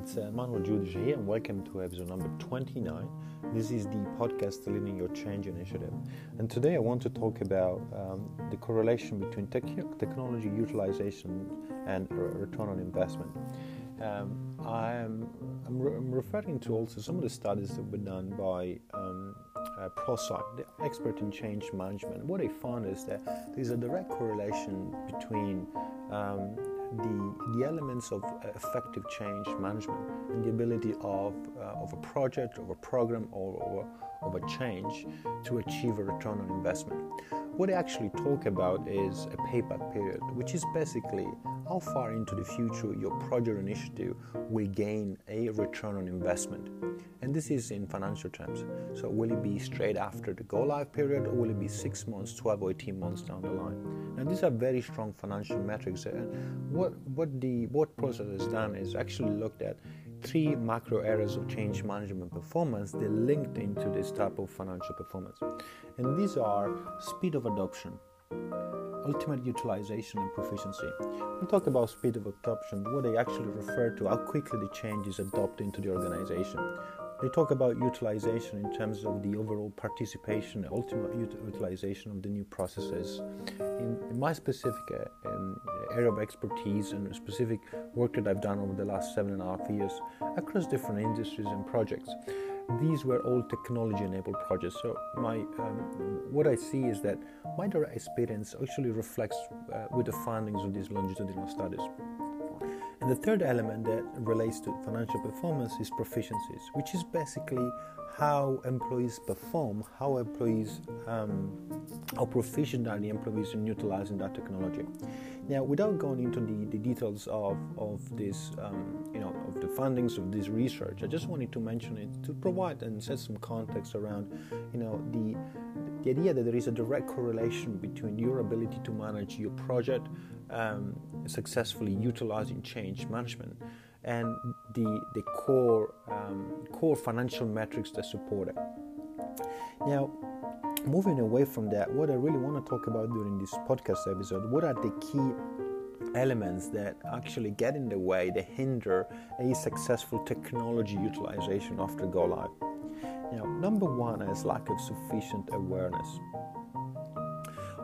it's uh, Manuel Judish here, and welcome to episode number 29. This is the podcast Leading Your Change Initiative. And today I want to talk about um, the correlation between tech- technology utilization and return on investment. Um, I'm, I'm, re- I'm, referring to also some of the studies that were done by um, uh, Prosci, the expert in change management. What they found is that there's a direct correlation between um, the, the elements of effective change management and the ability of, uh, of a project, of a program, or, or of a change to achieve a return on investment. What I actually talk about is a payback period, which is basically how far into the future your project initiative will gain a return on investment. And this is in financial terms. So, will it be straight after the go live period, or will it be six months, 12 or 18 months down the line? Now, these are very strong financial metrics. And what, what the board process has done is actually looked at three macro areas of change management performance they linked into this type of financial performance and these are speed of adoption ultimate utilization and proficiency we talk about speed of adoption what they actually refer to how quickly the change is adopted into the organization they talk about utilization in terms of the overall participation, ultimate utilization of the new processes. In, in my specific uh, um, area of expertise and specific work that I've done over the last seven and a half years across different industries and projects, these were all technology enabled projects. So my um, what I see is that my direct experience actually reflects uh, with the findings of these longitudinal studies. And the third element that relates to financial performance is proficiencies, which is basically how employees perform, how employees, um, how proficient are the employees in utilizing that technology. Now, without going into the, the details of, of this, um, you know, of the findings of this research, I just wanted to mention it to provide and set some context around, you know, the the idea that there is a direct correlation between your ability to manage your project um, successfully utilizing change management and the, the core, um, core financial metrics that support it. Now, moving away from that, what I really want to talk about during this podcast episode, what are the key elements that actually get in the way, that hinder a successful technology utilization after go live? Now, number one is lack of sufficient awareness.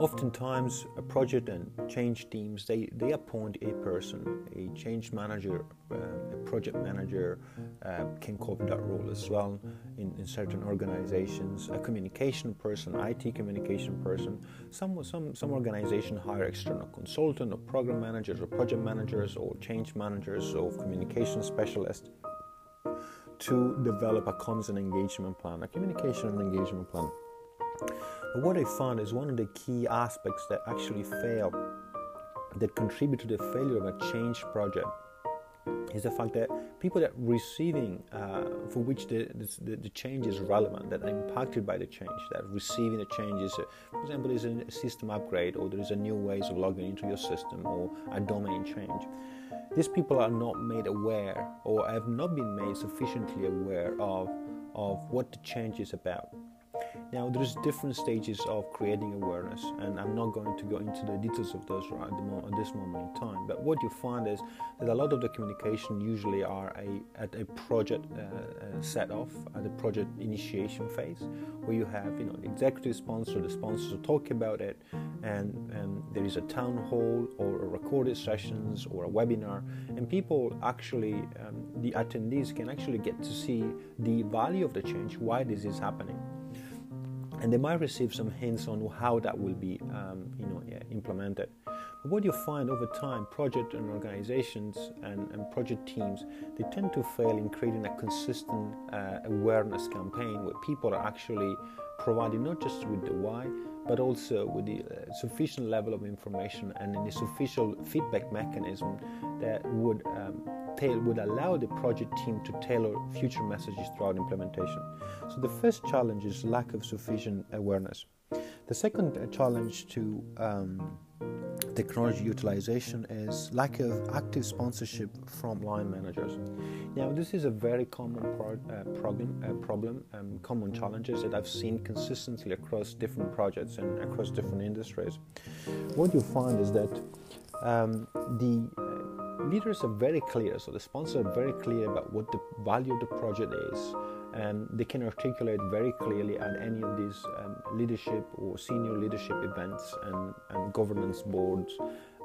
Oftentimes, a project and change teams they, they appoint a person, a change manager, uh, a project manager uh, can cover that role as well in, in certain organizations. A communication person, IT communication person. Some some some organization hire external consultant or program managers or project managers or change managers or communication specialists to develop a comms and engagement plan, a communication and engagement plan. But what I found is one of the key aspects that actually fail, that contribute to the failure of a change project, is the fact that people that receiving, uh, for which the, the, the, change is relevant, that are impacted by the change, that receiving the changes, uh, for example, is a system upgrade or there is a new ways of logging into your system or a domain change. These people are not made aware or have not been made sufficiently aware of, of what the change is about. Now, there's different stages of creating awareness, and I'm not going to go into the details of those right at, this moment in time. But what you find is that a lot of the communication usually are a, at a project uh, uh, set off, at the project initiation phase, where you have you know the executive sponsor, the sponsors talk about it, and, and there is a town hall or a recorded sessions or a webinar, and people actually, um, the attendees can actually get to see the value of the change, why this is happening and they might receive some hints on how that will be um, you know implemented. But what you find over time project and organizations and, and project teams they tend to fail in creating a consistent uh, awareness campaign where people are actually provided not just with the why but also with the uh, sufficient level of information and in a sufficient feedback mechanism that would um, would allow the project team to tailor future messages throughout implementation. So the first challenge is lack of sufficient awareness. The second uh, challenge to um, technology utilization is lack of active sponsorship from line managers. Now, this is a very common pro- uh, problem, uh, problem um, common challenges that I've seen consistently across different projects and across different industries. What you find is that um, the leaders are very clear, so the sponsors are very clear about what the value of the project is, and they can articulate very clearly at any of these um, leadership or senior leadership events and, and governance boards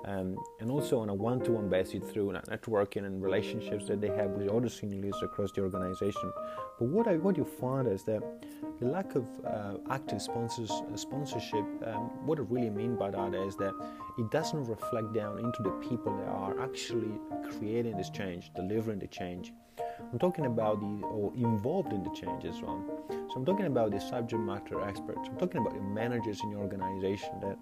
um, and also on a one-to-one basis through networking and relationships that they have with other senior leaders across the organization. But what I what you find is that the lack of uh, active sponsors uh, sponsorship. Um, what I really mean by that is that it doesn't reflect down into the people that are actually creating this change, delivering the change. I'm talking about the or involved in the change as well. So I'm talking about the subject matter experts. I'm talking about the managers in your organization that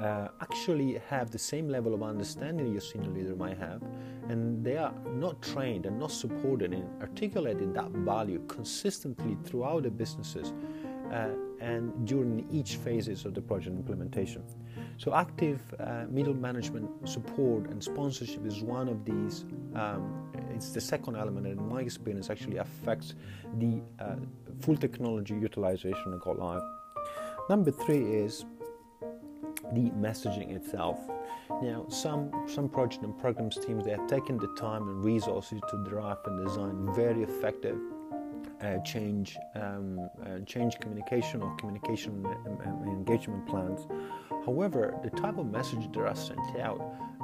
uh, actually have the same level of understanding your senior leader might have, and they are not trained and not supported in articulating that value consistently throughout the businesses uh, and during each phases of the project implementation. So, active uh, middle management support and sponsorship is one of these. Um, it's the second element that, in my experience, actually affects the uh, full technology utilization of Go Live. Number three is the messaging itself. Now, some some project and programs teams they have taken the time and resources to draft and design very effective uh, change um, uh, change communication or communication and engagement plans. However, the type of message that are sent out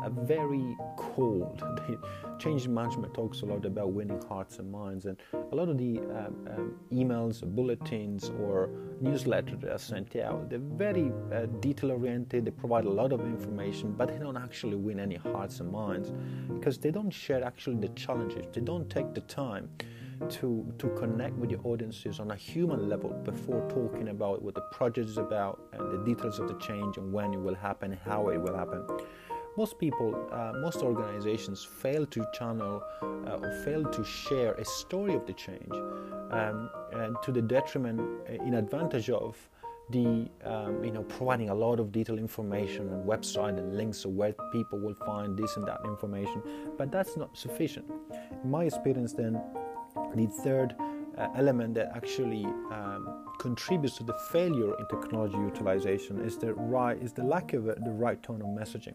are very cold. change management talks a lot about winning hearts and minds, and a lot of the um, um, emails, bulletins, or newsletters that are sent out, they're very uh, detail oriented. They provide a lot of information, but they don't actually win any hearts and minds because they don't share actually the challenges. They don't take the time to to connect with your audiences on a human level before talking about what the project is about and the details of the change and when it will happen, how it will happen. Most people, uh, most organizations fail to channel uh, or fail to share a story of the change um, and to the detriment uh, in advantage of the um, you know providing a lot of detailed information and website and links of where people will find this and that information but that's not sufficient. In my experience then the third uh, element that actually um, contributes to the failure in technology utilization is the right is the lack of uh, the right tone of messaging.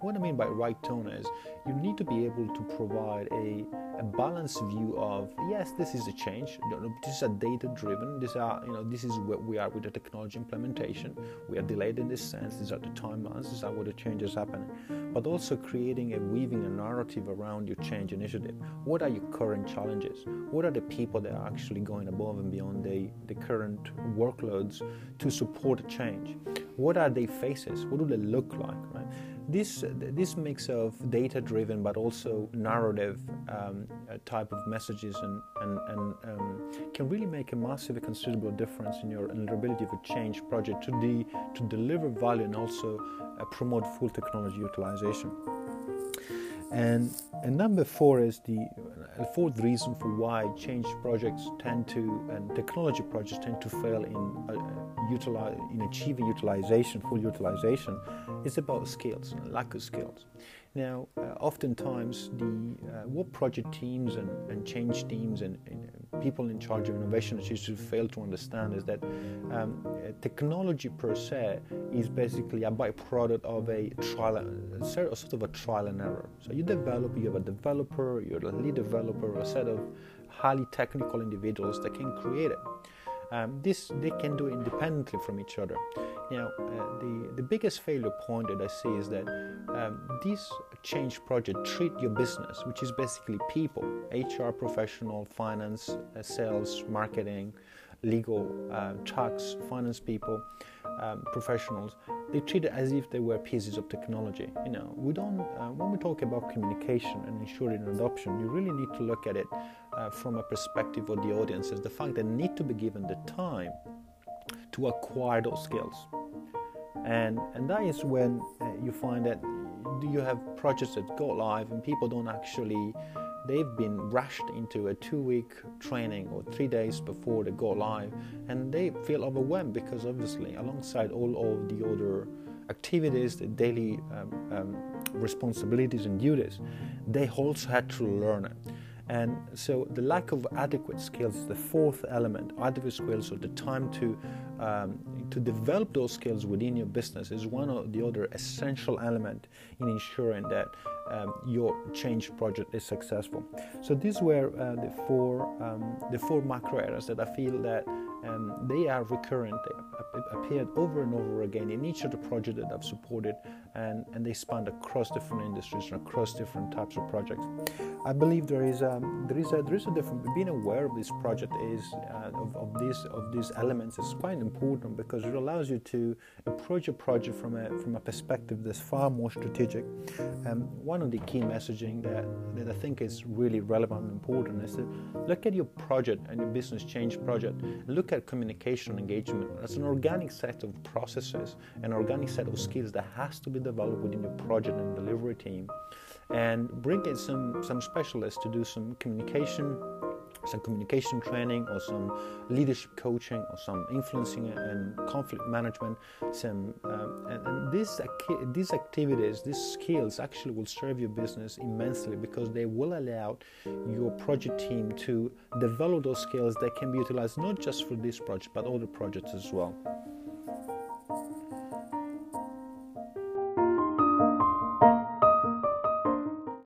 What I mean by right tone is you need to be able to provide a, a balanced view of yes, this is a change. This is a data driven. This are you know this is where we are with the technology implementation. We are delayed in this sense. These are the timelines. These are where the changes happening. But also creating a weaving a narrative around your change initiative. What are your current challenges? What are the people that are actually going above and beyond the, the current workloads to support change? What are their faces? What do they look like? Right? This this mix of data driven but also narrative um, uh, type of messages and, and, and um, can really make a massive, a considerable difference in your, ability of a change project to de, to deliver value and also uh, promote full technology utilization. And, and number four is the uh, fourth reason for why change projects tend to and technology projects tend to fail in uh, utilize, in achieving utilization, full utilization, is about skills, lack of skills. Now, uh, oftentimes, the uh, what project teams and, and change teams and, and, people in charge of innovation initiatives fail to understand is that um, technology per se is basically a byproduct of a trial, a sort of a trial and error. So you develop, you have a developer, you're a lead developer, a set of highly technical individuals that can create it. Um, this they can do independently from each other. Now, uh, the the biggest failure point that I see is that um, this change project treat your business, which is basically people, HR professional, finance, uh, sales, marketing, legal, uh, tax, finance people, um, professionals. They treat it as if they were pieces of technology. You know, we don't. Uh, when we talk about communication and ensuring adoption, you really need to look at it uh, from a perspective of the audience as the fact that they need to be given the time to acquire those skills. And, and that is when uh, you find that you have projects that go live and people don't actually they've been rushed into a two week training or three days before they go live and they feel overwhelmed because obviously alongside all of the other activities the daily um, um, responsibilities and duties they also had to learn it and so the lack of adequate skills, the fourth element, adequate skills or the time to um, to develop those skills within your business is one of the other essential element in ensuring that um, your change project is successful. So these were uh, the four um, the four macro areas that I feel that um, they are recurrent. They appeared over and over again in each of the projects that I've supported, and, and they span across different industries and across different types of projects. I believe there is a, there is a, there is a different. Being aware of this project is uh, of, of these of these elements is quite important because it allows you to approach a project from a from a perspective that's far more strategic. Um, one of the key messaging that, that I think is really relevant and important is to look at your project and your business change project. Look at communication engagement as an organic set of processes, an organic set of skills that has to be developed within your project and delivery team. And bring in some, some specialists to do some communication some communication training or some leadership coaching or some influencing and conflict management some um, and, and these, these activities these skills actually will serve your business immensely because they will allow your project team to develop those skills that can be utilized not just for this project but other projects as well